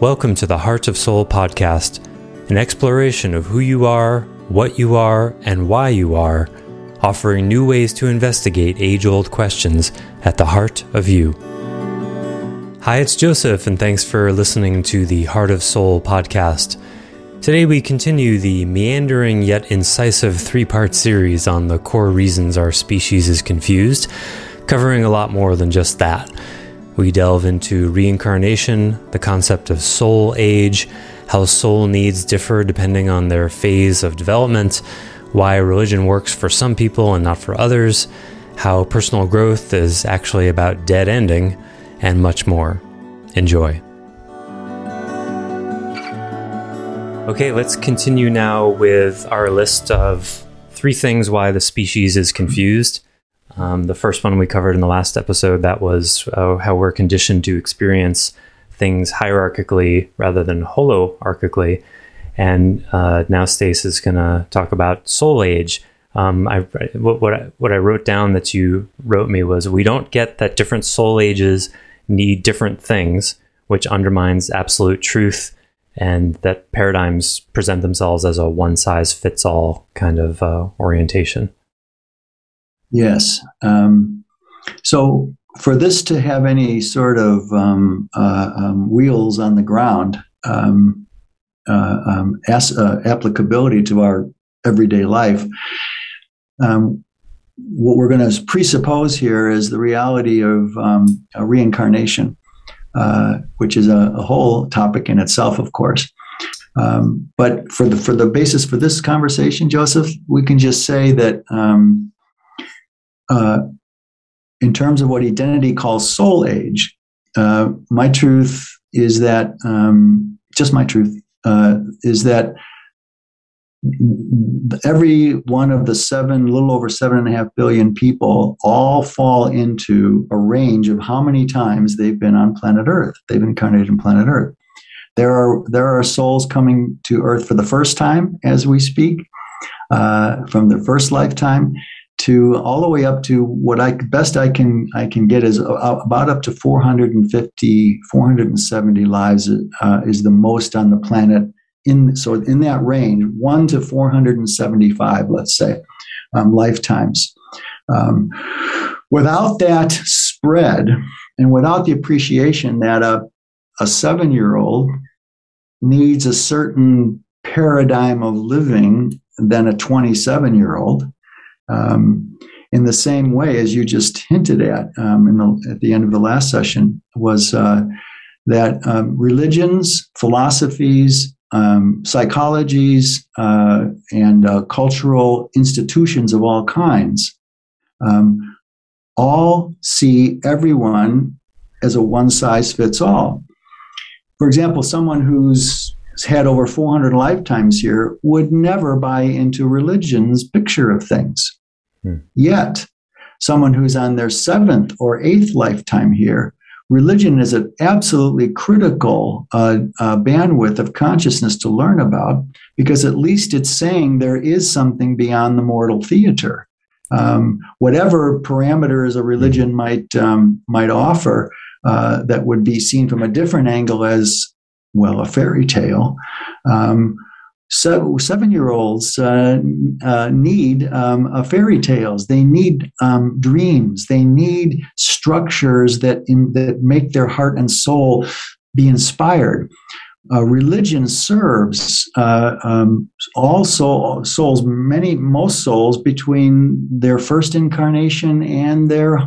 Welcome to the Heart of Soul podcast, an exploration of who you are, what you are, and why you are, offering new ways to investigate age old questions at the heart of you. Hi, it's Joseph, and thanks for listening to the Heart of Soul podcast. Today, we continue the meandering yet incisive three part series on the core reasons our species is confused, covering a lot more than just that. We delve into reincarnation, the concept of soul age, how soul needs differ depending on their phase of development, why religion works for some people and not for others, how personal growth is actually about dead ending, and much more. Enjoy. Okay, let's continue now with our list of three things why the species is confused. Um, the first one we covered in the last episode that was uh, how we're conditioned to experience things hierarchically rather than holoarchically. And uh, now Stace is going to talk about soul age. Um, I, what, what, I, what I wrote down that you wrote me was we don't get that different soul ages need different things, which undermines absolute truth, and that paradigms present themselves as a one size fits all kind of uh, orientation. Yes. Um, so for this to have any sort of um, uh, um, wheels on the ground, um, uh, um, as, uh, applicability to our everyday life, um, what we're going to presuppose here is the reality of reincarnation, uh, which is a, a, whole topic in itself, of course. but for the for the basis for this conversation, Joseph, we can just say that uh, in terms of what identity calls soul age, uh, my truth is that um, just my truth uh, is that every one of the seven, little over seven and a half billion people, all fall into a range of how many times they've been on planet Earth. They've incarnated in planet Earth. There are there are souls coming to Earth for the first time as we speak, uh, from their first lifetime to all the way up to what I best I can I can get is about up to 450 470 lives uh, is the most on the planet in so in that range 1 to 475 let's say um, lifetimes. Um, without that spread and without the appreciation that a a 7 year old needs a certain paradigm of living than a 27 year old um, in the same way as you just hinted at um, the, at the end of the last session, was uh, that um, religions, philosophies, um, psychologies, uh, and uh, cultural institutions of all kinds um, all see everyone as a one size fits all. For example, someone who's had over 400 lifetimes here would never buy into religion's picture of things. Hmm. Yet, someone who's on their seventh or eighth lifetime here, religion is an absolutely critical uh, uh, bandwidth of consciousness to learn about because at least it's saying there is something beyond the mortal theater. Um, whatever parameters a religion hmm. might um, might offer uh, that would be seen from a different angle as well a fairy tale. Um, so seven year olds uh, uh, need um, fairy tales. They need um, dreams. They need structures that in, that make their heart and soul be inspired. Uh, religion serves uh, um, all soul, souls, many most souls between their first incarnation and their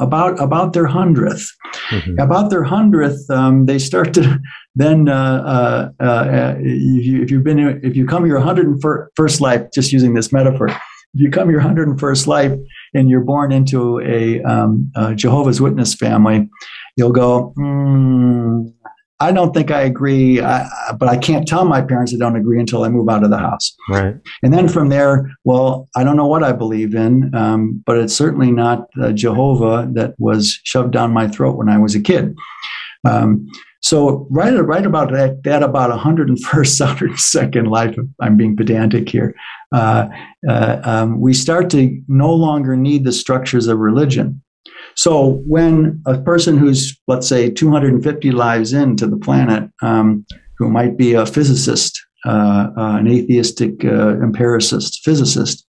about about their 100th mm-hmm. About their hundredth, um, they start to then uh, uh, uh, if, you, if you've been if you come your 101st life, just using this metaphor, if you come your 101st life and you're born into a, um, a Jehovah's Witness family, you'll go. Mm, I don't think I agree, I, but I can't tell my parents I don't agree until I move out of the house. Right. And then from there, well, I don't know what I believe in, um, but it's certainly not uh, Jehovah that was shoved down my throat when I was a kid. Um, so right, right about that, that about 101st, 102nd life, I'm being pedantic here, uh, uh, um, we start to no longer need the structures of religion. So when a person who's, let's say, 250 lives into the planet, um, who might be a physicist, uh, uh, an atheistic uh, empiricist, physicist,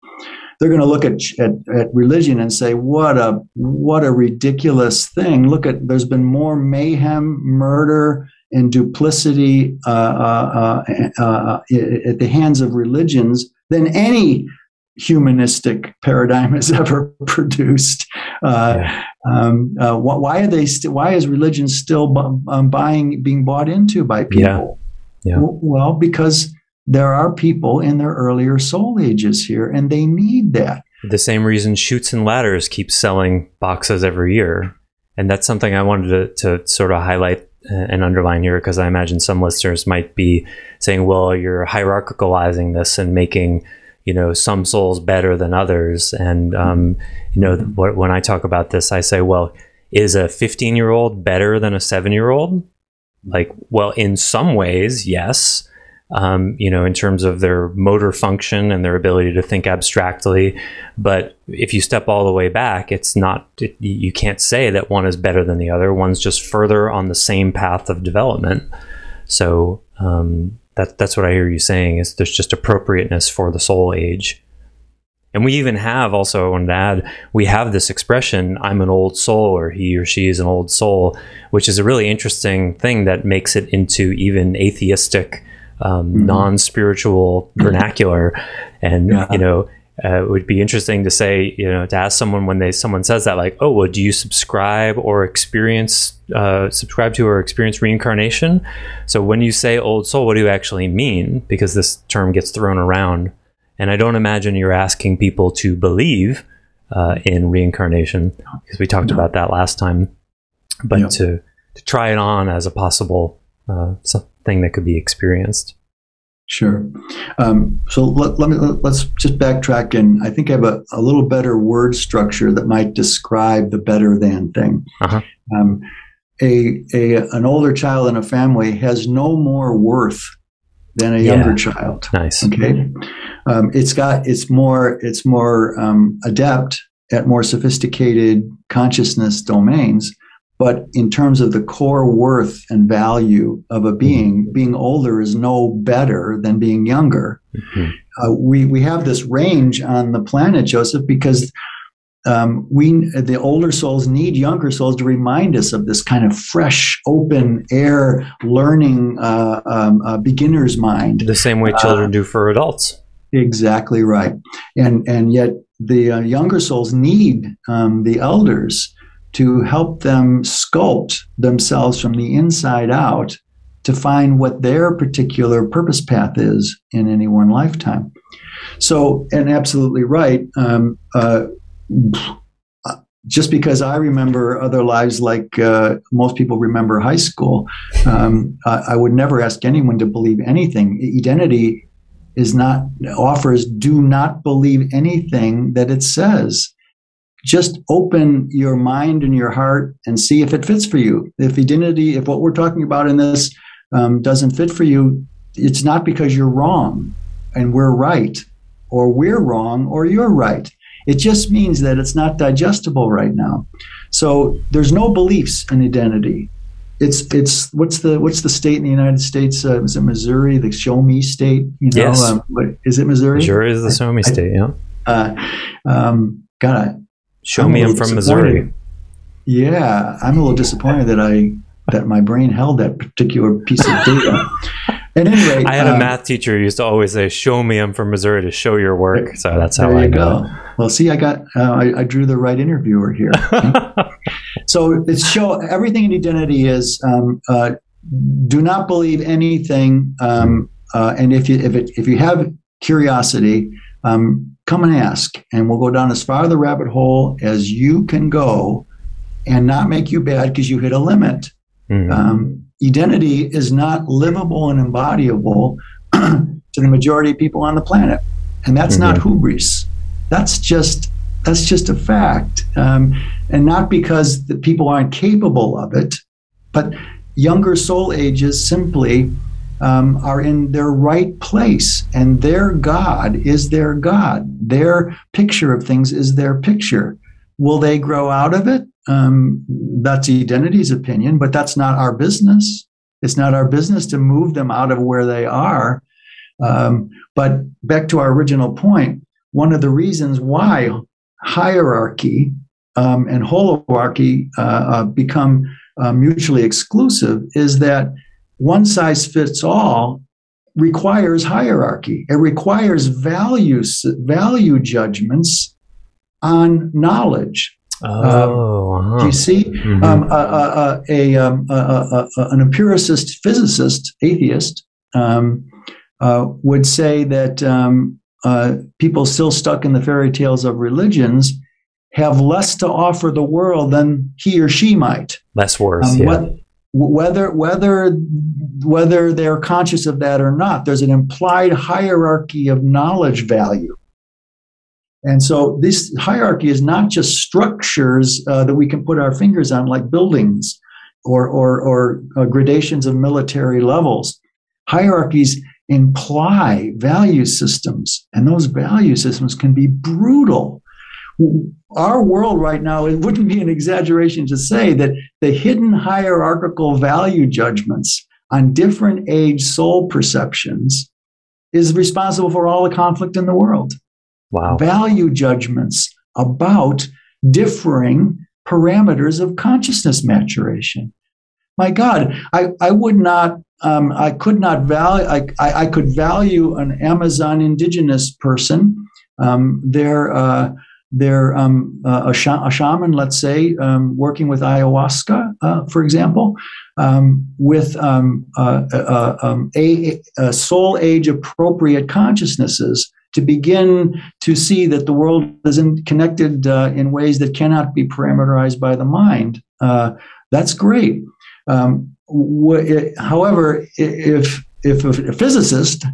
they're going to look at, at, at religion and say, "What a what a ridiculous thing! Look at there's been more mayhem, murder, and duplicity uh, uh, uh, uh at the hands of religions than any humanistic paradigm has ever produced. Uh, yeah. um, uh, why are they? St- why is religion still bu- um, buying, being bought into by people? Yeah. yeah. well, because there are people in their earlier soul ages here, and they need that. The same reason Chutes and Ladders keeps selling boxes every year, and that's something I wanted to, to sort of highlight and underline here because I imagine some listeners might be saying, "Well, you're hierarchicalizing this and making." you know some souls better than others and um, you know mm-hmm. when i talk about this i say well is a 15 year old better than a 7 year old like well in some ways yes um, you know in terms of their motor function and their ability to think abstractly. But if you step all the way back it's not it, you can't say that one is better than the other. One's just further on the same path of development. So um, that that's what I hear you saying is there's just appropriateness for the soul age. And we even have also, I wanted to add, we have this expression, I'm an old soul, or he or she is an old soul, which is a really interesting thing that makes it into even atheistic, um, mm-hmm. non spiritual vernacular. And, yeah. you know, uh, it would be interesting to say, you know, to ask someone when they someone says that, like, oh, well, do you subscribe or experience, uh, subscribe to or experience reincarnation? So when you say old soul, what do you actually mean? Because this term gets thrown around, and I don't imagine you're asking people to believe uh, in reincarnation because we talked no. about that last time, but yep. to to try it on as a possible uh, thing that could be experienced. Sure. Um, so let, let me let, us just backtrack, and I think I have a, a, little better word structure that might describe the better than thing. Uh-huh. Um, a, a an older child in a family has no more worth than a yeah. younger child. Nice. Okay. Um, it's got it's more it's more um, adept at more sophisticated consciousness domains but in terms of the core worth and value of a being, mm-hmm. being older is no better than being younger. Mm-hmm. Uh, we we have this range on the planet, Joseph, because um, we the older souls need younger souls to remind us of this kind of fresh, open air, learning uh, um, uh, beginner's mind. The same way children uh, do for adults. Exactly right, and and yet the uh, younger souls need um, the elders to help them sculpt themselves from the inside out to find what their particular purpose path is in any one lifetime. So, and absolutely right. Um, uh, just because I remember other lives like uh, most people remember high school, um, I, I, would never ask anyone to believe anything. Identity is not offers do not believe anything that it says just open your mind and your heart and see if it fits for you. If identity, if what we're talking about in this um, doesn't fit for you, it's not because you're wrong and we're right, or we're wrong or you're right. It just means that it's not digestible right now. So there's no beliefs in identity. It's it's what's the what's the state in the United States? Uh, is it Missouri, the Show Me state? You know, yes. Um, is it Missouri? Missouri is the Show Me state. Yeah. Uh, um, God, Show I'm me I'm from Missouri. Yeah, I'm a little disappointed that I that my brain held that particular piece of data. At any rate, I had a um, math teacher who used to always say, "Show me I'm from Missouri to show your work." So that's how I go. Well, see, I got uh, I, I, drew the right interviewer here. so it's show everything in identity is um, uh, do not believe anything, um, uh, and if you if it if you have curiosity, um, come and ask, and we'll go down as far the rabbit hole as you can go and not make you bad because you hit a limit. Mm-hmm. Um, identity is not livable and embodiable to the majority of people on the planet, and that's mm-hmm. not hubris. That's just that's just a fact, um, and not because the people aren't capable of it, but younger soul ages simply um, are in their right place, and their God is their God. Their picture of things is their picture. Will they grow out of it? Um, that's identity's opinion, but that's not our business. It's not our business to move them out of where they are. Um, but back to our original point, one of the reasons why hierarchy um, and holoarchy uh, uh, become uh, mutually exclusive is that one size fits all requires hierarchy. It requires values, value judgments on knowledge. Oh, um, uh-huh. do you see? Mm-hmm. Um, a, um, an empiricist physicist, atheist, um, uh, would say that um, uh, people still stuck in the fairy tales of religions have less to offer the world than he or she might. Less worse. Yeah. Whether whether whether they're conscious of that or not, there's an implied hierarchy of knowledge value. And so this hierarchy is not just structures uh, that we can put our fingers on, like buildings or or, or uh, gradations of military levels. Hierarchies imply value systems, and those value systems can be brutal our world right now, it wouldn't be an exaggeration to say that the hidden hierarchical value judgments on different age soul perceptions is responsible for all the conflict in the world. Wow. Value judgments about differing parameters of consciousness maturation. My God, I, I would not, um, I could not value, I, I, I, could value an Amazon indigenous person, um, their, uh, they're um, uh, a, sh- a, shaman, let's say, um, working with ayahuasca, uh, for example, um, with um, uh, uh, uh um, a, a, soul age appropriate consciousnesses to begin to see that the world is in, connected uh, in ways that cannot be parameterized by the mind. that's great. Um, wh- it, however, if if a physicist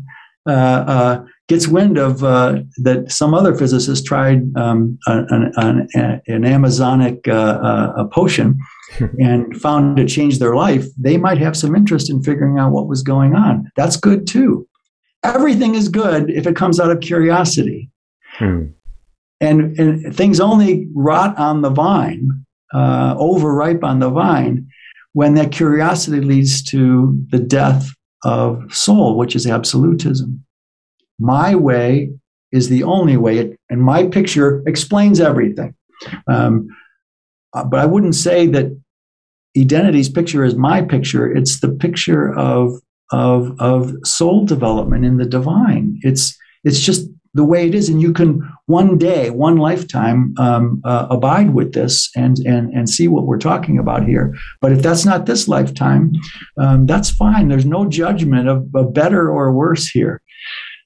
gets wind of uh, that some other physicist tried um, an, an, an, Amazonic uh, uh, potion and found it changed their life, they might have some interest in figuring out what was going on. That's good too. Everything is good if it comes out of curiosity. Hmm. And, and, things only rot on the vine, uh, overripe on the vine, when that curiosity leads to the death of soul, which is absolutism. My way is the only way, and my picture explains everything. Um, uh, but I wouldn't say that identity's picture is my picture. It's the picture of of of soul development in the divine. It's it's just the way it is, and you can one day, one lifetime, um, uh, abide with this and and and see what we're talking about here. But if that's not this lifetime, um, that's fine. There's no judgment of, of better or worse here.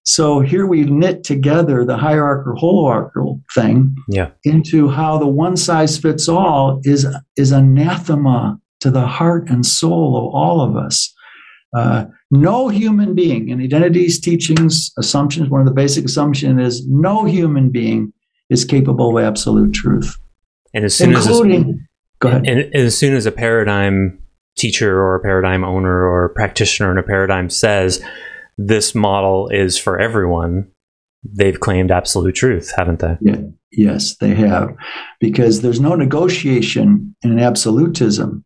So here we knit together the hierarchical holoarchical thing yeah. into how the one size fits all is is anathema to the heart and soul of all of us. Uh, no human being in identities, teachings assumptions one of the basic assumptions is no human being is capable of absolute truth and as soon including, as go ahead and, and as soon as a paradigm teacher or a paradigm owner or a practitioner in a paradigm says this model is for everyone, they've claimed absolute truth, haven't they? Yeah. Yes, they have. Because there's no negotiation in absolutism.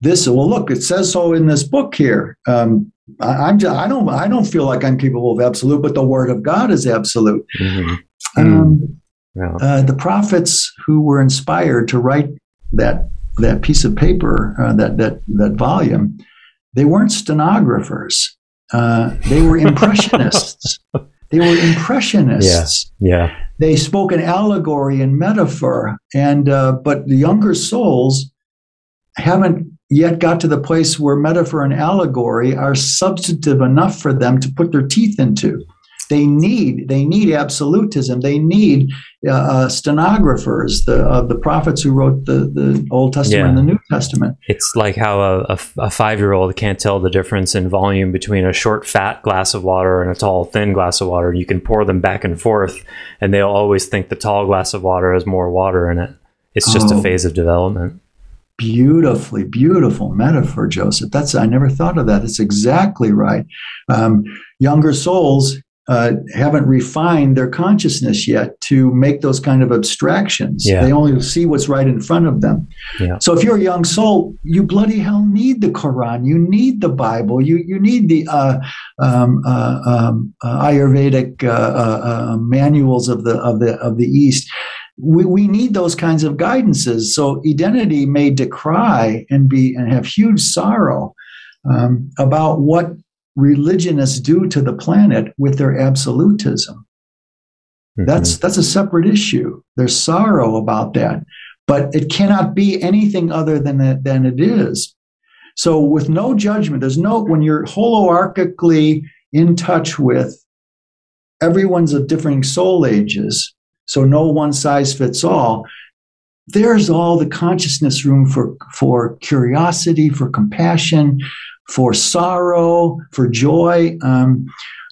This well, look, it says so in this book here. Um, I, am I don't I don't feel like I'm capable of absolute, but the word of God is absolute. Mm-hmm. Um, yeah. uh, the prophets who were inspired to write that that piece of paper, uh, that that that volume, they weren't stenographers. Uh, they were impressionists. they were impressionists. Yeah. yeah. They spoke in allegory and metaphor, and uh, but the younger souls haven't yet got to the place where metaphor and allegory are substantive enough for them to put their teeth into. They need they need absolutism. They need uh, uh, stenographers, the uh, the prophets who wrote the, the Old Testament yeah. and the New Testament. It's like how a, a, a five year old can't tell the difference in volume between a short fat glass of water and a tall thin glass of water. You can pour them back and forth, and they'll always think the tall glass of water has more water in it. It's just oh. a phase of development beautifully beautiful metaphor joseph that's i never thought of that it's exactly right um, younger souls uh, haven't refined their consciousness yet to make those kind of abstractions. Yeah. They only see what's right in front of them. Yeah. So if you're a young soul, you bloody hell need the Quran. You need the Bible. You you need the uh, um, uh, um, uh, Ayurvedic uh, uh, uh, manuals of the of the of the East. We, we need those kinds of guidances. So identity may decry and be and have huge sorrow um, about what religionists do to the planet with their absolutism. Mhm. That's that's a separate issue. There's sorrow about that, but it cannot be anything other than it, than it is. So with no judgment, there's no when you're holoarchically in touch with everyone's of differing soul ages, so no one size fits all. There's all the consciousness room for for curiosity, for compassion, for sorrow, for joy. Um,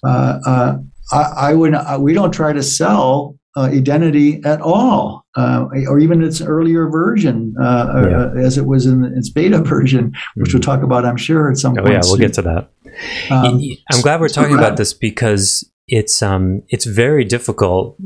uh, uh, I, I would. Uh, we don't try to sell uh, identity at all, uh, or even its earlier version, uh, Yeah. uh, as it was in its beta version, which we'll Mhm. talk about, I'm sure, at some Oh point. yeah, we'll get to that. Um, I'm glad we're talking about this because it's um it's very difficult.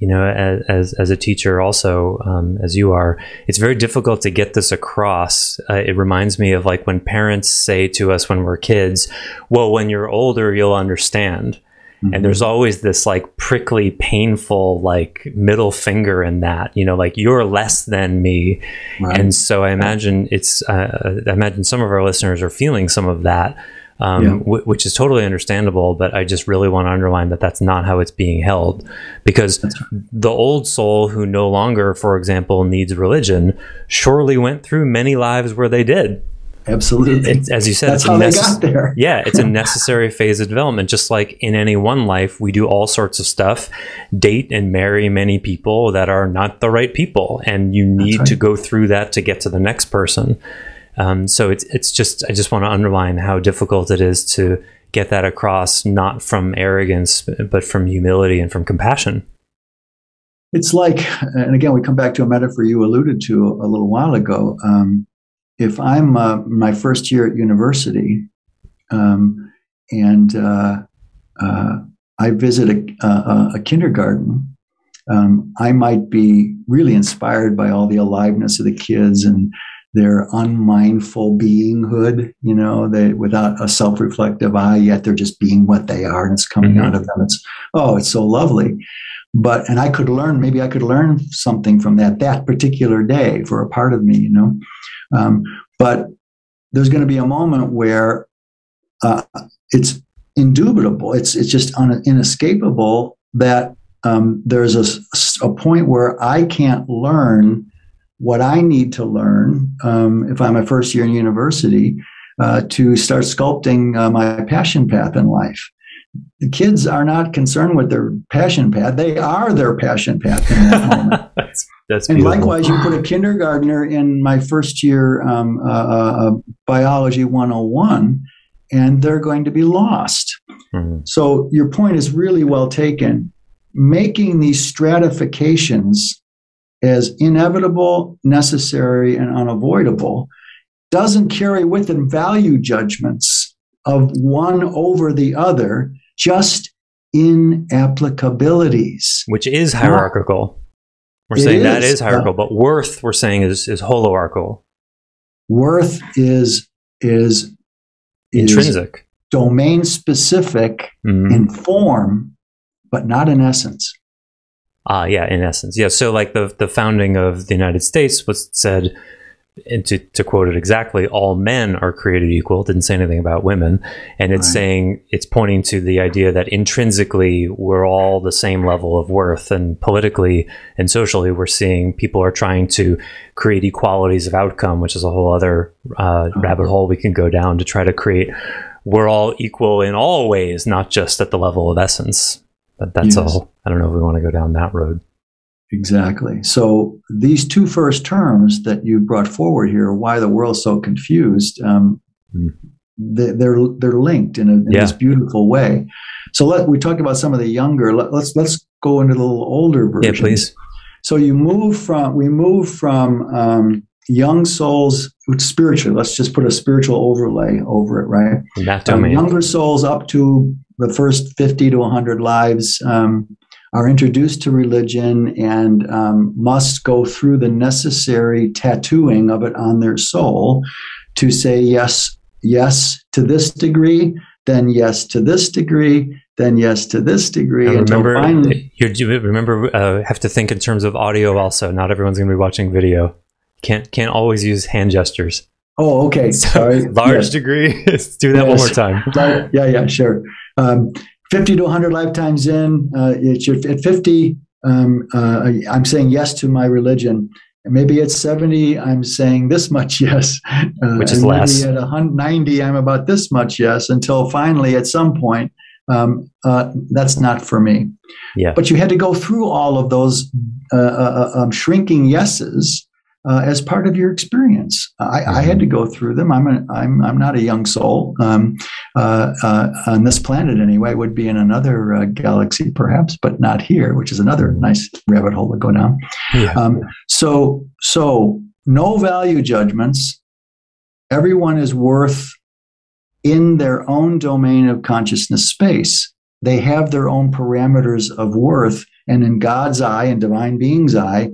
You know, as as, as a teacher, also um, as you are, it's very difficult to get this across. Uh, it reminds me of like when parents say to us when we're kids, "Well, when you're older, you'll understand." Mm-hmm. And there's always this like prickly, painful, like middle finger in that, you know, like you're less than me. Right. And so I imagine it's, uh, I imagine some of our listeners are feeling some of that, um, Yeah. wh- which is totally understandable. But I just really want to underline that that's not how it's being held, because That's the old soul who no longer, for example, needs religion, surely went through many lives where they did. Absolutely. It's, as you said, That's it's a how they got there. yeah, it's a necessary phase of development. Just like in any one life, we do all sorts of stuff, date and marry many people that are not the right people, and you need right. to go through that to get to the next person. Um, so it's it's just I just want to underline how difficult it is to get that across, not from arrogance, but from humility and from compassion. It's like, and again, we come back to a metaphor you alluded to a little while ago. Um, if I'm uh, my first year at university, um, and uh, uh, I visit a, a, a kindergarten, um, I might be really inspired by all the aliveness of the kids and their unmindful beinghood. You know, they without a self-reflective eye, yet they're just being what they are, and it's coming Mhm. out of them. It's oh, it's so lovely but and i could learn maybe i could learn something from that that particular day for a part of me you know um, but there's going to be a moment where uh, it's indubitable it's it's just un, inescapable that um, there's a, a point where i can't learn what i need to learn um, if i'm a first year in university uh, to start sculpting uh, my passion path in life the kids are not concerned with their passion path. They are their passion path in that that's that's and beautiful. likewise, you put a kindergartner in my first year um, uh, uh, biology 101, and they're going to be lost. Mhm. So, your point is really well taken. Making these stratifications as inevitable, necessary, and unavoidable doesn't carry with it value judgments of one over the other, just inapplicabilities. which is hierarchical. We're It saying that is, is hierarchical, but worth we're saying is is holoarchical, Worth is is, is intrinsic. domain specific Mhm. in form, but not in essence. Ah, yeah, in essence, yeah. So, like the the founding of the United States was said, and to to quote it exactly, all men are created equal. It didn't say anything about women, and it's Right. saying it's pointing to the idea that intrinsically we're all the same level of worth, and politically and socially we're seeing people are trying to create equalities of outcome, which is a whole other uh, Oh. rabbit hole we can go down to try to create. We're all equal in all ways, not just at the level of essence. But that's Yes. all. I don't know if we want to go down that road. Exactly. So these two first terms that you brought forward here, why the world's so confused, um, Mm. they, they're they're linked in, a, in Yeah. this beautiful way. So let we talked about some of the younger. Let, let's let's go into the little older version. Yeah, please. So you move from we move from um, young souls spiritual. Let's just put a spiritual overlay over it, right? In that Um, younger souls up to the first 50 to 100 lives um, are introduced to religion and um, must go through the necessary tattooing of it on their soul to say yes, yes to this degree, then yes to this degree, then yes to this degree. And remember, finally, you remember, uh, have to think in terms of audio. Also, not everyone's going to be watching video. Can't can't always use hand gestures. Oh, okay. So Sorry. Large yes. degree. Let's do that yes. one more time. Yeah, yeah, sure. Um, 50 to 100 lifetimes in, uh, at 50, um, uh, I'm saying yes to my religion. Maybe at 70, I'm saying this much yes. Uh, Which is less. Maybe at 90, I'm about this much yes, until finally, at some point, um, uh, that's not for me. Yeah. But you had to go through all of those uh, uh, uh um, shrinking yeses uh, as part of your experience. I, mm-hmm. I, had to mm-hmm. go through them. I'm a, I'm I'm not a young soul um, uh, uh, on this planet anyway. Would be in another uh, galaxy perhaps, but not here, which is another mm-hmm. nice rabbit hole to go down. Yeah. Um, so so no value judgments. Everyone is worth in their own domain of consciousness space. They have their own parameters of worth, and in God's eye and divine being's eye,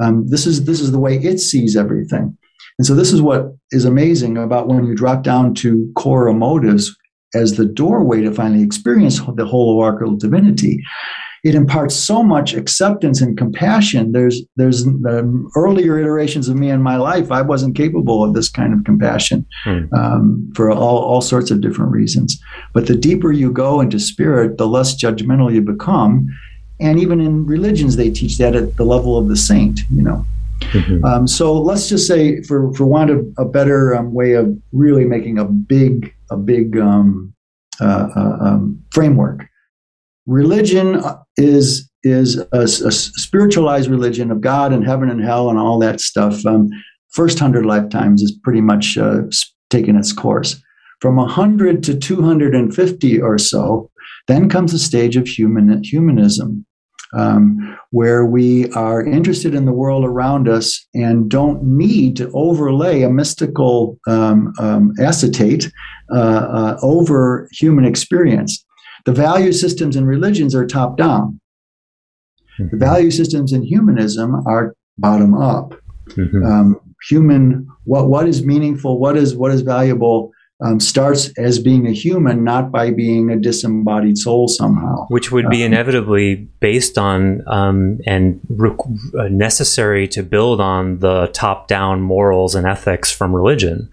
um, this is this is the way it sees everything. And so this is what is amazing about when you drop down to core motives as the doorway to finally experience the holoarchical divinity. It imparts so much acceptance and compassion. There's there's the earlier iterations of me in my life. I wasn't capable of this kind of compassion mm. um, for all, all sorts of different reasons. But the deeper you go into spirit, the less judgmental you become, and even in religions they teach that at the level of the saint you know. Mm-hmm. um, so let's just say for for want of a better um, way of really making a big a big um, uh, uh, um, framework. Religion is is a, a, spiritualized religion of god and heaven and hell and all that stuff. Um, first hundred lifetimes is pretty much uh, taken its course. From 100 to 250 or so then comes the stage of human humanism, um, where we are interested in the world around us and don't need to overlay a mystical um, um, acetate uh, uh, over human experience. The value systems in religions are top down. Mm-hmm. The value systems in humanism are bottom up. Mm-hmm. Um, human, what what is meaningful, what is what is valuable um, starts as being a human, not by being a disembodied soul somehow. Which would be um, inevitably based on um, and re- uh, necessary to build on the top down morals and ethics from religion.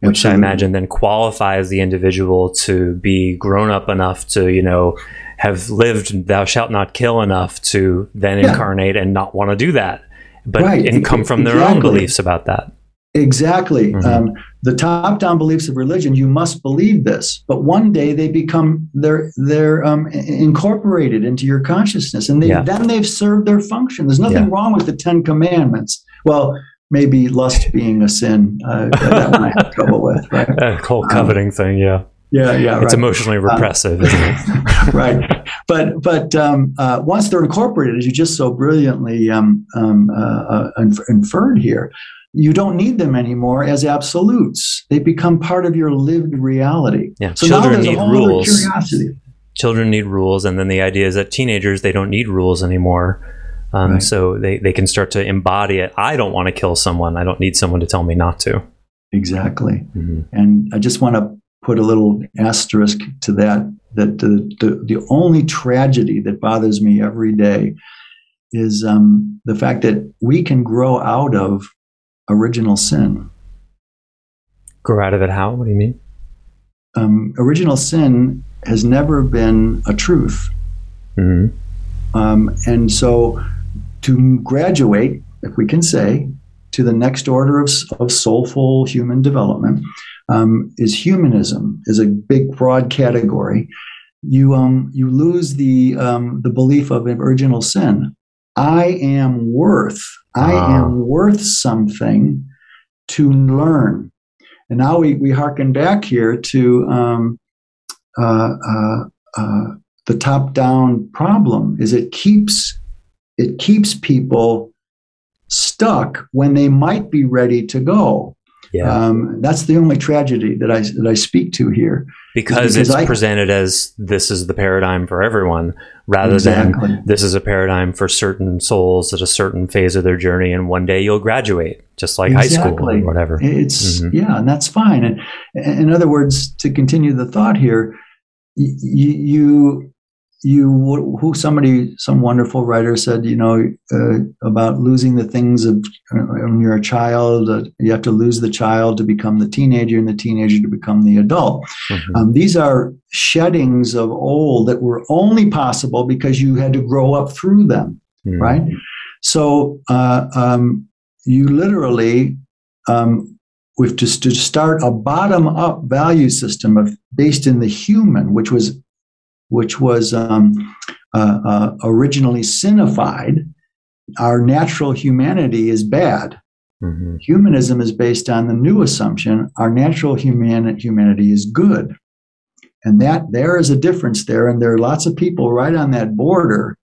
Which absolutely. I imagine then qualifies the individual to be grown up enough to, you know, have lived "Thou shalt not kill" enough to then yeah. incarnate and not want to do that, but right. and come from exactly. their own beliefs about that. Exactly. Mm-hmm. Um, the top-down beliefs of religion, you must believe this, but one day they become they're they're um, incorporated into your consciousness, and they, yeah. then they've served their function. There's nothing yeah. wrong with the Ten Commandments. Well, maybe lust being a sin uh, that one I have trouble with. Right? That whole um, coveting um, thing, yeah. Yeah, yeah, it's right. emotionally repressive, isn't it? right, but but um, uh, once they're incorporated, as you just so brilliantly um, um, uh, uh inferred here, you don't need them anymore as absolutes. They become part of your lived reality. Yeah, so children need rules. Curiosity. Children need rules, and then the idea is that teenagers they don't need rules anymore. Um, right. So they, they can start to embody it. I don't want to kill someone. I don't need someone to tell me not to. Exactly. Mm-hmm. And I just want to put a little asterisk to that. That the, the, the only tragedy that bothers me every day is um, the fact that we can grow out of original sin. Grow out of it how? What do you mean? Um, original sin has never been a truth. Mm-hmm. Um, and so to graduate, if we can say, to the next order of, of soulful human development um, is humanism, is a big, broad category. You, um, you lose the, um, the belief of original sin. I am worth I ah. am worth something to learn. And now we, we harken back here to um, uh, uh, uh, the top down problem is it keeps it keeps people stuck when they might be ready to go. Yeah. Um, that's the only tragedy that I that I speak to here. because, because it's I- presented as this is the paradigm for everyone rather Exactly. than this is a paradigm for certain souls at a certain phase of their journey and one day you'll graduate just like high school or whatever It's Mhm. yeah, and that's fine. And in other words, to continue the thought here, you you who somebody some wonderful writer said you know uh, about losing the things of uh, when you're a child uh, you have to lose the child to become the teenager and the teenager to become the adult Mhm. um, these are sheddings of old that were only possible because you had to grow up through them Mm. right? So uh, um, you literally, um, with just to start a bottom-up value system of based in the human, which was which was um, uh, uh, originally sinified. Our natural humanity is bad. Mhm. Humanism is based on the new assumption: our natural human humanity is good, and that there is a difference there. And there are lots of people right on that border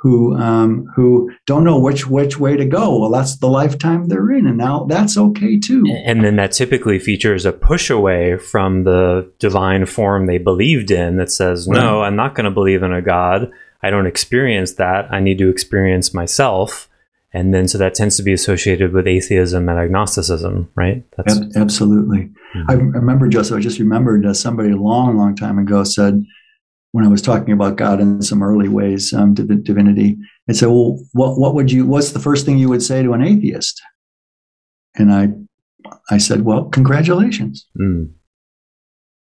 who um, who don't know which which way to go. Well, that's the lifetime they're in, and now that's okay too. and then that typically features a push away from the divine form they believed in that says no i'm not going to believe in a god i don't experience that i need to experience myself and then so that tends to be associated with atheism and agnosticism right that's absolutely. I Mhm. remember, Joseph, I just remembered uh, somebody a long, long time ago said, when I was talking about God in some early ways, um, div- divinity, and said, well, what, what would you, what's the first thing you would say to an atheist? And I, I said, well, congratulations. Mm.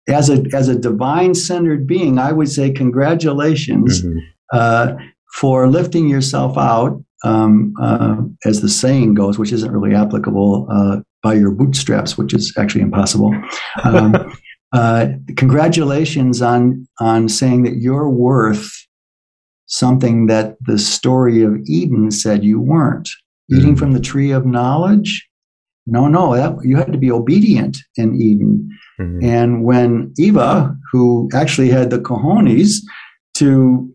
As a, as a divine centered being, I would say congratulations Mhm. uh, for lifting yourself out, um, uh, as the saying goes, which isn't really applicable, uh, by your bootstraps, which is actually impossible. Um, uh, congratulations on on saying that you're worth something that the story of Eden said you weren't. Eating Mhm. from the tree of knowledge. No, no, that, you had to be obedient in Eden. Mhm. And when Eva, who actually had the cojones to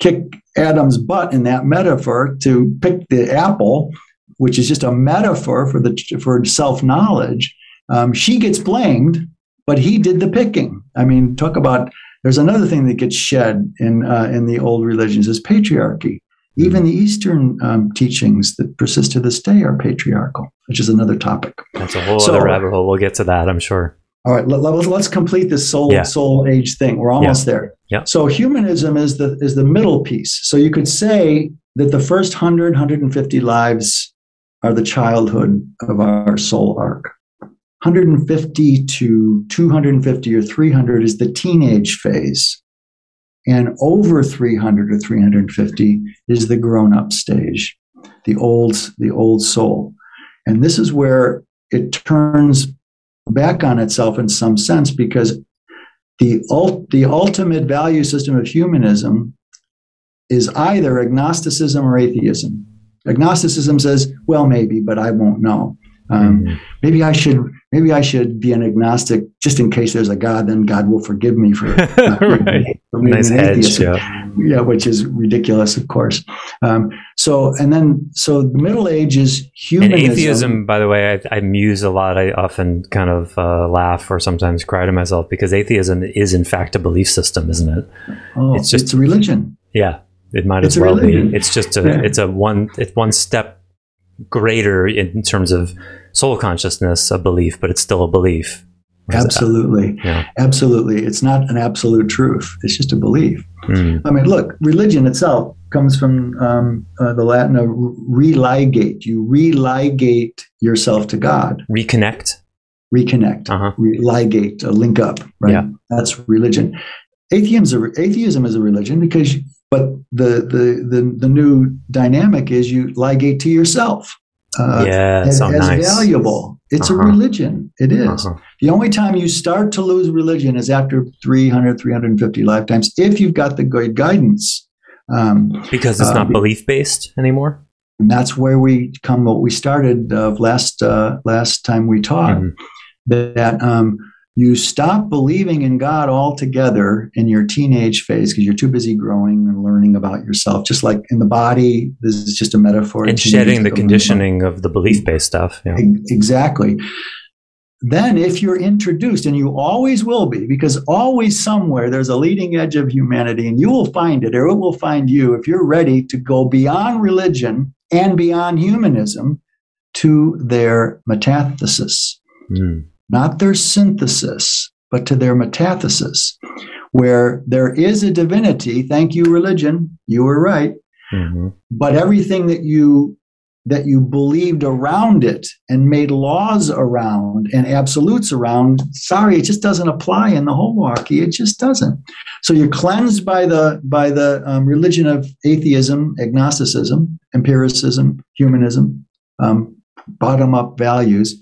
kick Adam's butt in that metaphor to pick the apple, which is just a metaphor for the for self knowledge, um, she gets blamed, but he did the picking. I mean, talk about. There's another thing that gets shed in uh, in the old religions is patriarchy. Even the Eastern um, teachings that persist to this day are patriarchal, which is another topic. that's a whole So- other rabbit hole we'll get to that i'm sure All right, let, us let's complete this soul Yeah. soul age thing. We're almost there. Yeah. So humanism is the is the middle piece. So you could say that the first 100 150 lives are the childhood of our soul arc. 150 to 250 or 300 is the teenage phase. And over 300 or 350 is the grown up stage, the old the old soul. And this is where it turns back on itself in some sense because the ult- the ultimate value system of humanism is either agnosticism or atheism. Agnosticism says, "Well, maybe, but I won't know. Um, Mhm. maybe I should maybe I should be an agnostic just in case there's a God. Then God will forgive me for, right for being nice an atheist." yeah yeah, which is ridiculous, of course. Um, so, and then, so the Middle Age is and atheism by the way I, I muse a lot i often kind of uh, laugh or sometimes cry to myself because atheism is in fact a belief system isn't it Oh, it's just- it's a religion. Yeah, it might It's as well be. It's just a Yeah. it's a one it's one step greater in terms of soul consciousness, a belief, but it's still a belief. Absolutely, Yeah. absolutely. It's not an absolute truth. It's just a belief. Mm, I mean, look, religion itself comes from um, uh, the Latin of religate. You religate yourself to God. reconnect. Reconnect. Uh huh. Religate. A link up. Right. Yeah. That's religion. Atheism, atheism is a religion because, but the the the, the new dynamic is you ligate to yourself. Uh, yeah, as, so as nice. valuable. It's Uh-huh. a religion. It is. Uh-huh. The only time you start to lose religion is after 300, 350 lifetimes, if you've got the good guidance. Um, Because it's Uh, not belief based anymore. and that's where we come, what we started uh, last, uh, last time we talked, Mhm. that um, you stop believing in God altogether in your teenage phase because you're too busy growing and learning about yourself. Just like in the body, this is just a metaphor. And shedding the conditioning of the belief based stuff. Yeah. Exactly. then if you're introduced, and you always will be, because always somewhere there's a leading edge of humanity, and you will find it, or it will find you if you're ready to go beyond religion and beyond humanism to their metathesis. Mm. Not their synthesis, but to their metathesis, where there is a divinity. Thank you, religion. You were right. Mm-hmm. But everything that you that you believed around it and made laws around and absolutes around, sorry, it just doesn't apply in the holoarchy. It just doesn't. So you're cleansed by the by the um, religion of atheism, agnosticism, empiricism, humanism, um, bottom up values.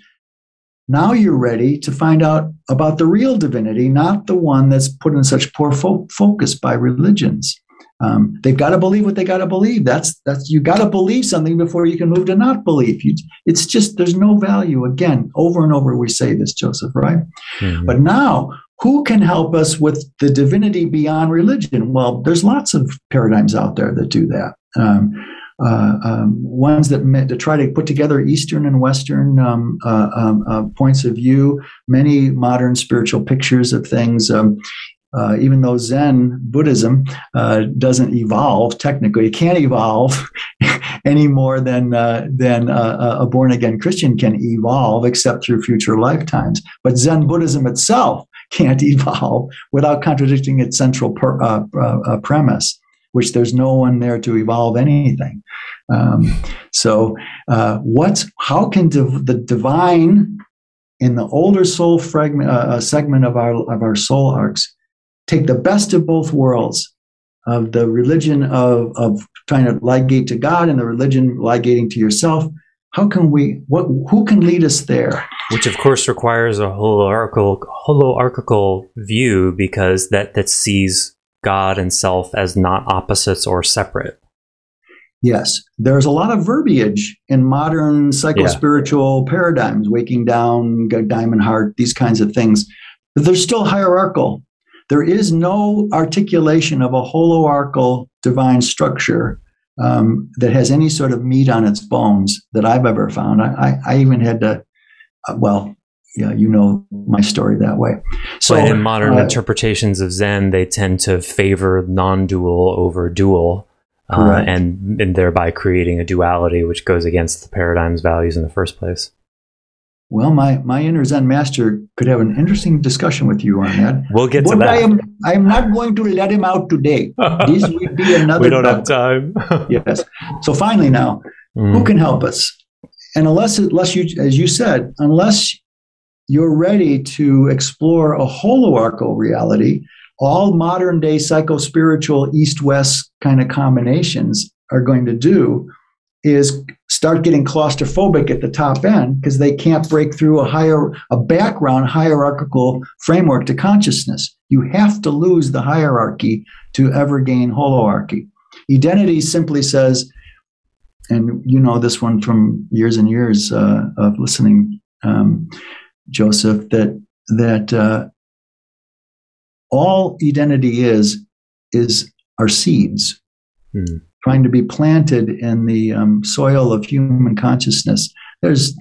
Now you're ready to find out about the real divinity, not the one that's put in such poor fo- focus by religions. Um, they've got to believe what they got to believe. That's that's you got to believe something before you can move to not believe. You, it's just there's no value. Again, over and over we say this, Joseph, right? Mm-hmm. But now, who can help us with the divinity beyond religion? Well, there's lots of paradigms out there that do that. Um, uh, um, ones that, met, to try to put together Eastern and Western um, uh, um, uh, points of view, many modern spiritual pictures of things. Um, uh, even though Zen Buddhism uh, doesn't evolve technically, it can't evolve any more than uh, than a born again Christian can evolve, except through future lifetimes. But Zen Buddhism itself can't evolve without contradicting its central per, premise, which there's no one there to evolve anything. Um, so, uh, what's how can div- the divine in the older soul fragment uh, uh, segment of our of our soul arcs take the best of both worlds of the religion of, of trying to ligate to God and the religion ligating to yourself. How can we, what, who can lead us there? Which of course requires a holoarchical, holoarchical view because that, that sees God and self as not opposites or separate. Yes, there's a lot of verbiage in modern psychospiritual yeah. paradigms, waking down, diamond heart, these kinds of things. But they're still hierarchical. There is no articulation of a holoarchical divine structure um, that has any sort of meat on its bones that I've ever found. I, I, I even had to, uh, well, yeah, you know my story that way. So but in modern uh, interpretations of Zen, they tend to favor non-dual over dual, uh, and and thereby creating a duality, which goes against the paradigm's values in the first place. Well, my, my inner Zen master could have an interesting discussion with you on that. We'll get but to that. I am I am not going to let him out today. This will be another. we don't have time. yes. So finally, now, mm. who can help us? And unless unless you, as you said, unless you're ready to explore a holoarchical reality, all modern day psycho spiritual east west kind of combinations are going to do is start getting claustrophobic at the top end because they can't break through a higher a background hierarchical framework to consciousness. You have to lose the hierarchy to ever gain holoarchy. Identity simply says and you know this one from years and years uh, of listening um, joseph that that uh, all identity is is our seeds hmm trying to be planted in the um, soil of human consciousness. There's,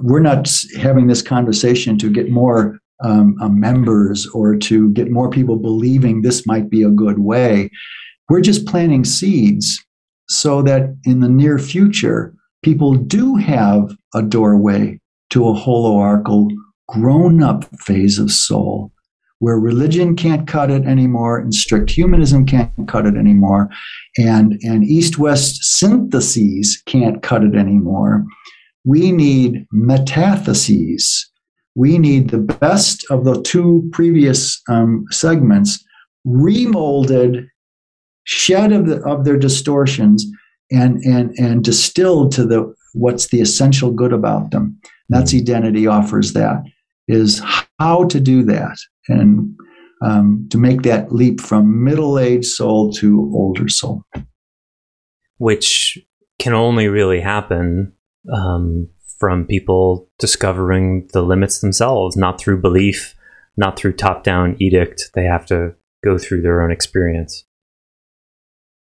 we're not having this conversation to get more um, uh, members or to get more people believing this might be a good way. We're just planting seeds so that in the near future, people do have a doorway to a holoarchical, grown up phase of soul where religion can't cut it anymore and strict humanism can't cut it anymore and, and east west syntheses can't cut it anymore. We need metatheses. We need the best of the two previous um, segments remolded, shed of, the, of their distortions, and, and, and distilled to the what's the essential good about them. That's identity offers that is how to do that and um, to make that leap from middle aged soul to older soul. Which can only really happen um, from people discovering the limits themselves, not through belief, not through top down edict. They have to go through their own experience.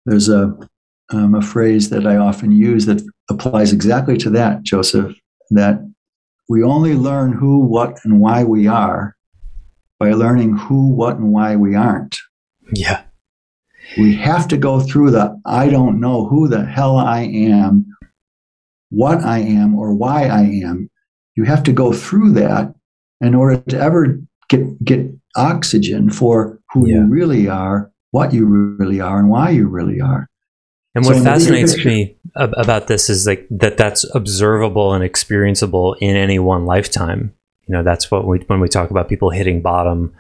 There's a, um, a phrase that I often use that applies exactly to that, Joseph, that we only learn who, what, and why we are by learning who, what, and why we aren't. Yeah. We have to go through the I don't know who the hell I am, what I am, or why I am. You have to go through that in order to ever get get oxygen for who yeah. you really are, what you really are, and why you really are. And what so fascinates me about this is like that that's observable and experienceable in any one lifetime. You know, that's what we when we talk about people hitting bottom,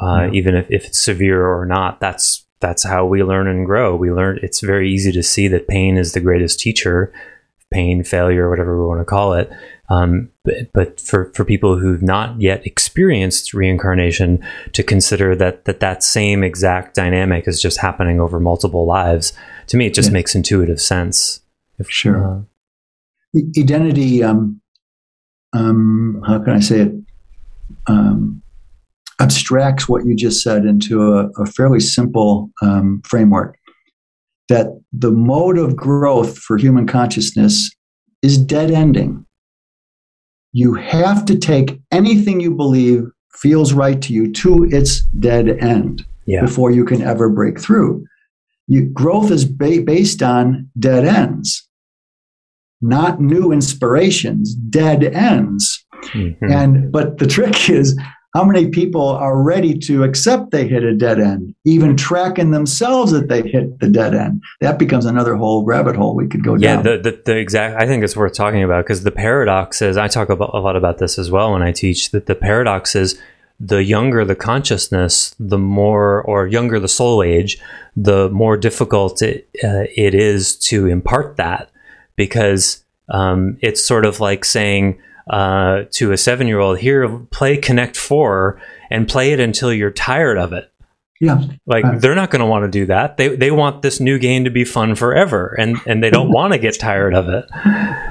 uh, yeah. even if, if it's severe or not. That's that's how we learn and grow. We learn. It's very easy to see that pain is the greatest teacher, pain, failure, whatever we want to call it. Um, but, but for, for people who've not yet experienced reincarnation, to consider that, that that same exact dynamic is just happening over multiple lives, to me, it just yeah. makes intuitive sense. If, sure. Uh, Identity, um, um, how can I say it? Um, abstracts what you just said into a, a fairly simple um, framework that the mode of growth for human consciousness is dead ending you have to take anything you believe feels right to you to its dead end yeah. before you can ever break through. You, growth is ba- based on dead ends, not new inspirations, dead ends. Mm-hmm. And but the trick is how many people are ready to accept they hit a dead end, even tracking themselves that they hit the dead end? That becomes another whole rabbit hole we could go yeah, down. Yeah, the, the, the, exact. I think it's worth talking about because the paradox is. I talk about, a lot about this as well when I teach. That the paradox is the younger the consciousness, the more, or younger the soul age, the more difficult it, uh, it is to impart that because um, it's sort of like saying uh, to a seven year old, here, play Connect Four and play it until you're tired of it. Yeah. Like uh, they're not going to want to do that. They they want this new game to be fun forever, and and they don't want to get tired of it.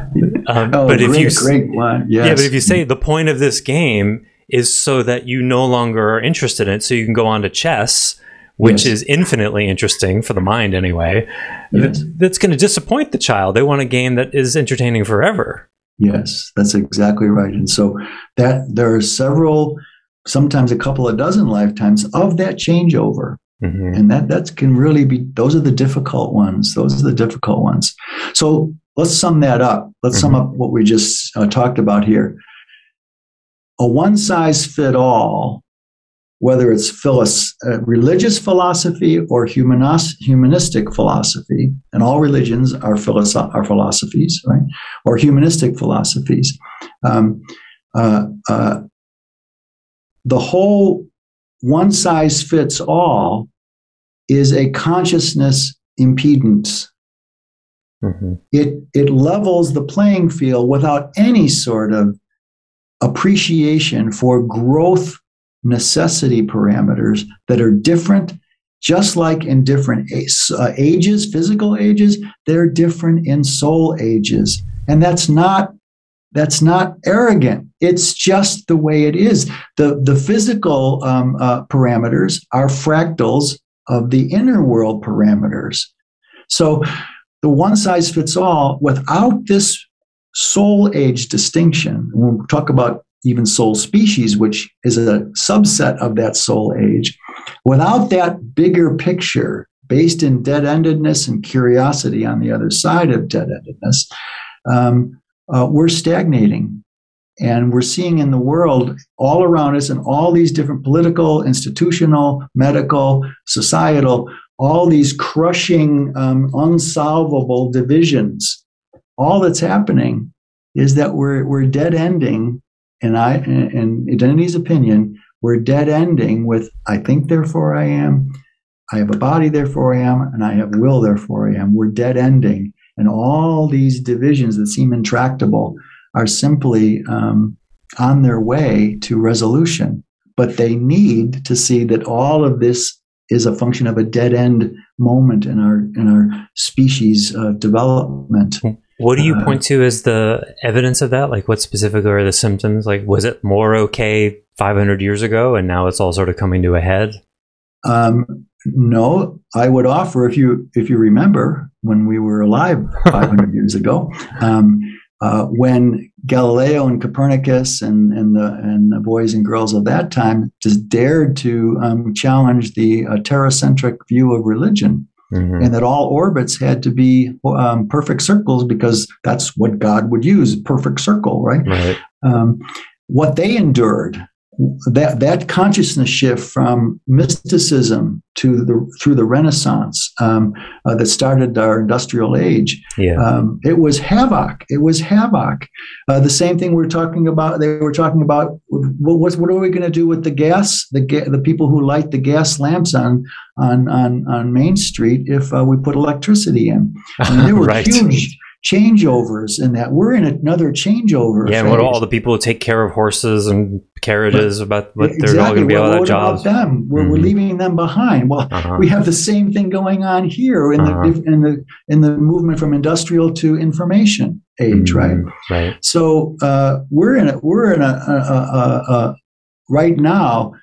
Um, oh, but if great, you great one, yes. yeah, but if you say the point of this game is so that you no longer are interested in it, so you can go on to chess, which yes. is infinitely interesting for the mind anyway. Yes. That's going to disappoint the child. They want a game that is entertaining forever. Yes, that's exactly right. And so that there are several, sometimes a couple of dozen lifetimes of that changeover. Mm-hmm. And that that can really be those are the difficult ones. Those are the difficult ones. So let's sum that up. Let's mm-hmm. sum up what we just uh, talked about here. A one size fit all whether it's uh, religious philosophy or humanos- humanistic philosophy, and all religions are, philosoph- are philosophies, right? Or humanistic philosophies. Um, uh, uh, the whole one size fits all is a consciousness impedance. Mm-hmm. It, it levels the playing field without any sort of appreciation for growth necessity parameters that are different, just like in different uh, ages, physical ages, they're different in soul ages. And that's not that's not arrogant. It's just the way it is. The, the physical um, uh, parameters are fractals of the inner world parameters. So the one size fits all without this soul age distinction, when we talk about even soul species, which is a subset of that soul age, without that bigger picture based in dead endedness and curiosity on the other side of dead endedness, um, uh, we're stagnating. And we're seeing in the world all around us, and all these different political, institutional, medical, societal, all these crushing, um, unsolvable divisions. All that's happening is that we're, we're dead ending and I, in Identity's opinion, we're dead ending with I think, therefore I am. I have a body, therefore I am, and I have will, therefore I am. We're dead ending. And all these divisions that seem intractable are simply um, on their way to resolution. But they need to see that all of this is a function of a dead end moment in our in our species uh, development. Hmm. What do you uh, point to as the evidence of that? Like, what specifically are the symptoms? Like, was it more okay 500 years ago, and now it's all sort of coming to a head? Um, no, I would offer if you if you remember when we were alive 500 years ago, um, uh, when Galileo and Copernicus and, and, the, and the boys and girls of that time just dared to um, challenge the uh, terracentric view of religion. Mm-hmm. And that all orbits had to be um, perfect circles because that's what God would use perfect circle, right? right. Um, what they endured that that consciousness shift from mysticism to the through the Renaissance um, uh, that started our industrial age. Yeah. Um, it was havoc. It was havoc. Uh, the same thing we are talking about. They were talking about what what are we going to do with the gas? The ga- the people who light the gas lamps on on on, on Main Street if uh, we put electricity in. I mean, there were right. huge changeovers in that. We're in another changeover. Yeah, and what all the people who take care of horses and carriages but, about what exactly. they're all going to be well, out of jobs. them? We're, mm-hmm. we're, leaving them behind. Well, uh-huh. we have the same thing going on here in uh-huh. the in the in the movement from industrial to information age, mm-hmm. right? Right. So uh, we're in a we're in a, a, a, a right now.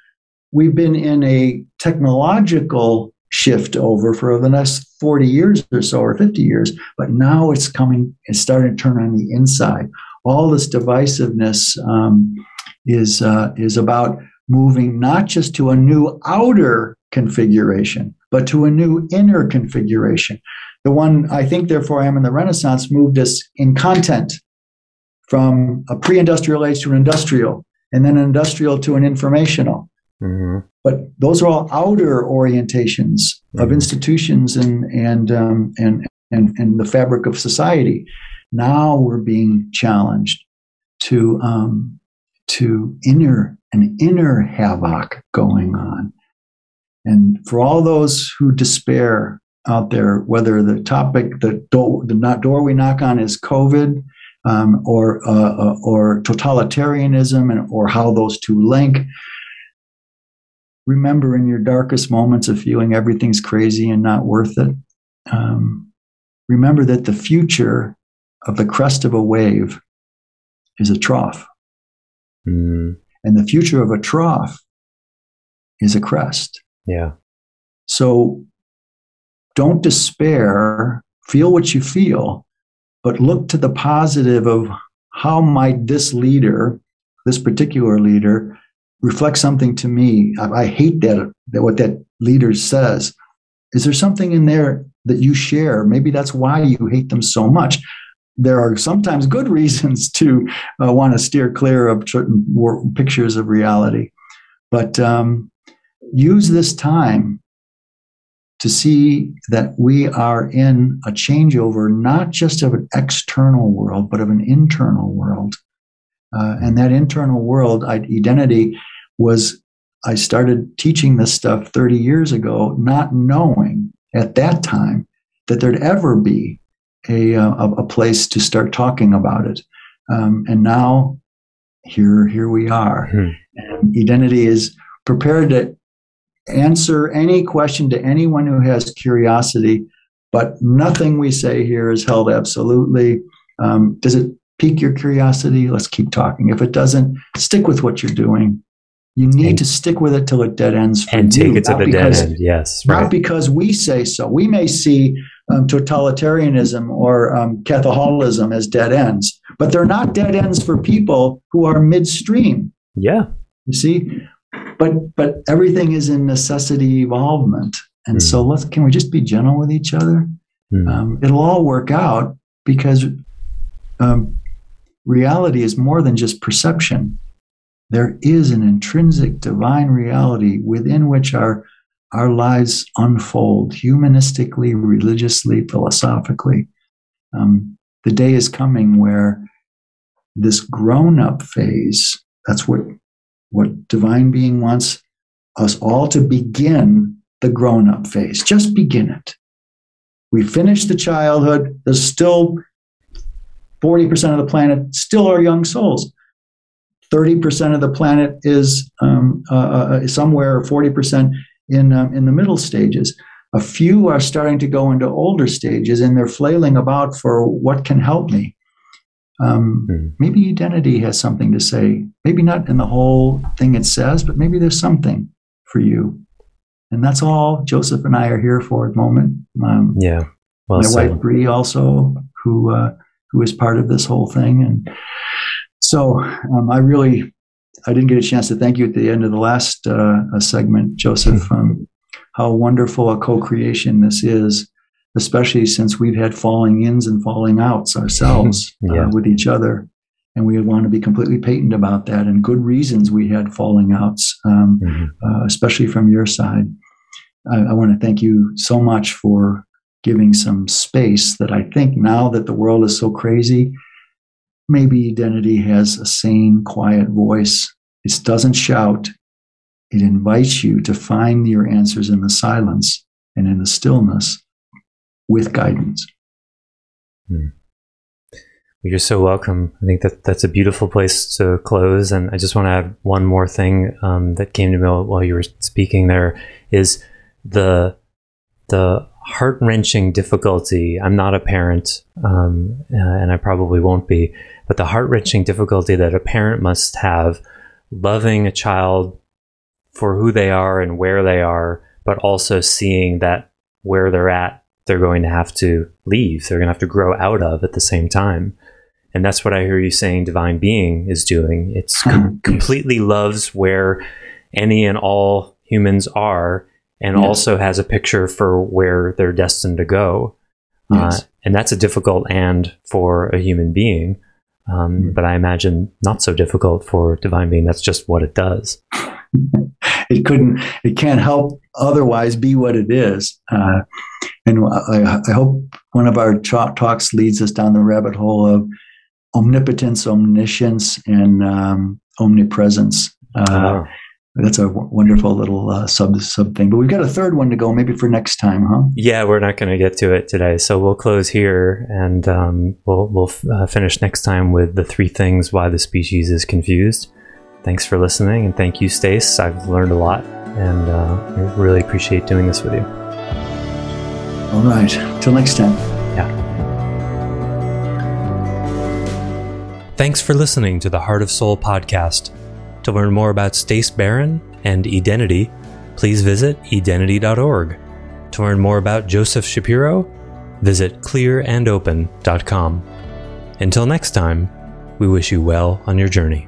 We've been in a technological shift over for the next 40 years or so or 50 years but now it's coming it's starting to turn on the inside. All this divisiveness um, is uh, is about moving not just to a new outer configuration but to a new inner configuration. The one i think therefore i am in the renaissance moved us in content from a pre-industrial age to an industrial and then an industrial to an informational. Mm-hmm. But those are all outer orientations mm-hmm. of institutions and and, um, and and and the fabric of society. Now we're being challenged to um, to inner an inner havoc going on, and for all those who despair out there, whether the topic the door the not door we knock on is COVID. Um, or uh, uh, or totalitarianism and or how those two link remember in your darkest moments of feeling everything's crazy and not worth it, um, remember that the future of the crest of a wave is a trough. Mm. And the future of a trough is a crest. Yeah. So don't despair, feel what you feel, but look to the positive of how might this leader, this particular leader, reflect something to me. I, I hate that, that what that leader says. Is there something in there that you share? Maybe that's why you hate them so much. There are sometimes good reasons to uh, want to steer clear of certain pictures of reality, but um, use this time to see that we are in a changeover, not just of an external world, but of an internal world. Uh, and that internal world identity was I started teaching this stuff 30 years ago, not knowing at that time that there'd ever be a, uh, a, a place to start talking about it. Um, and now here, here we are. Hmm. And identity is prepared to answer any question to anyone who has curiosity, but nothing we say here is held absolutely. Um, does it pique your curiosity? Let's keep talking. If it doesn't, stick with what you're doing. You need and, to stick with it till it dead ends for and you, take it to the because, dead end. Yes, right. not because we say so. We may see um, totalitarianism or um, Catholicism as dead ends, but they're not dead ends for people who are midstream. Yeah, you see, but but everything is in necessity evolvement, and mm. so let's can we just be gentle with each other? Mm. Um, it'll all work out because um, reality is more than just perception there is an intrinsic divine reality within which our, our lives unfold humanistically, religiously, philosophically. Um, the day is coming where this grown up phase, that's what, what divine being wants us all to begin the grown up phase. Just begin it. We finish the childhood. There's still 40% of the planet still are young souls. 30% of the planet is um, uh, uh somewhere 40% in, um, in the middle stages. A few are starting to go into older stages and they're flailing about for what can help me. Um, mm. Maybe identity has something to say. Maybe not in the whole thing it says, but maybe there's something for you. And that's all Joseph and I are here for at the moment. Um, yeah. Well, my wife Bree also, who uh, who is part of this whole thing, and So um, I really, I didn't get a chance to thank you at the end of the last uh, segment, Joseph. Um, how wonderful a co-creation this is, especially since we've had falling ins and falling outs ourselves uh, yeah. uh, with each other, and we want to be completely patent about that. And good reasons we had falling outs, um, mm-hmm. uh, especially from your side. I, I want to thank you so much for giving some space that I think now that the world is so crazy, maybe identity has a sane, quiet voice. It doesn't shout. It invites you to find your answers in the silence and in the stillness with guidance. Hmm. You're so welcome. I think that that's a beautiful place to close. And I just want to add one more thing um, that came to me while you were speaking. There is the the heart wrenching difficulty. I'm not a parent, um, uh, and I probably won't be, but the heart wrenching difficulty that a parent must have loving a child for who they are and where they are, but also seeing that where they're at, they're going to have to leave, they're going to have to grow out of at the same time. And that's what I hear you saying divine being is doing. It's com- completely loves where any and all humans are and yes. also has a picture for where they're destined to go. Yes. Uh, and that's a difficult and for a human being. Um, mm. But I imagine not so difficult for divine being. That's just what it does. it couldn't, it can't help otherwise be what it is. Uh, and I, I, hope one of our talks leads us down the rabbit hole of omnipotence, omniscience, and um, omnipresence. Uh, oh that's a wonderful little uh, sub sub thing. But we've got a third one to go, maybe for next time, huh? Yeah, we're not going to get to it today, so we'll close here, and um, we'll we'll uh, finish next time with the three things why the species is confused. Thanks for listening, and thank you, Stace. I've learned a lot, and uh, I really appreciate doing this with you. All right, till next time. Yeah. Thanks for listening to the Heart of Soul podcast. To learn more about Stace Barron and Identity, please visit identity.org. To learn more about Joseph Shapiro, visit clearandopen.com. Until next time, we wish you well on your journey.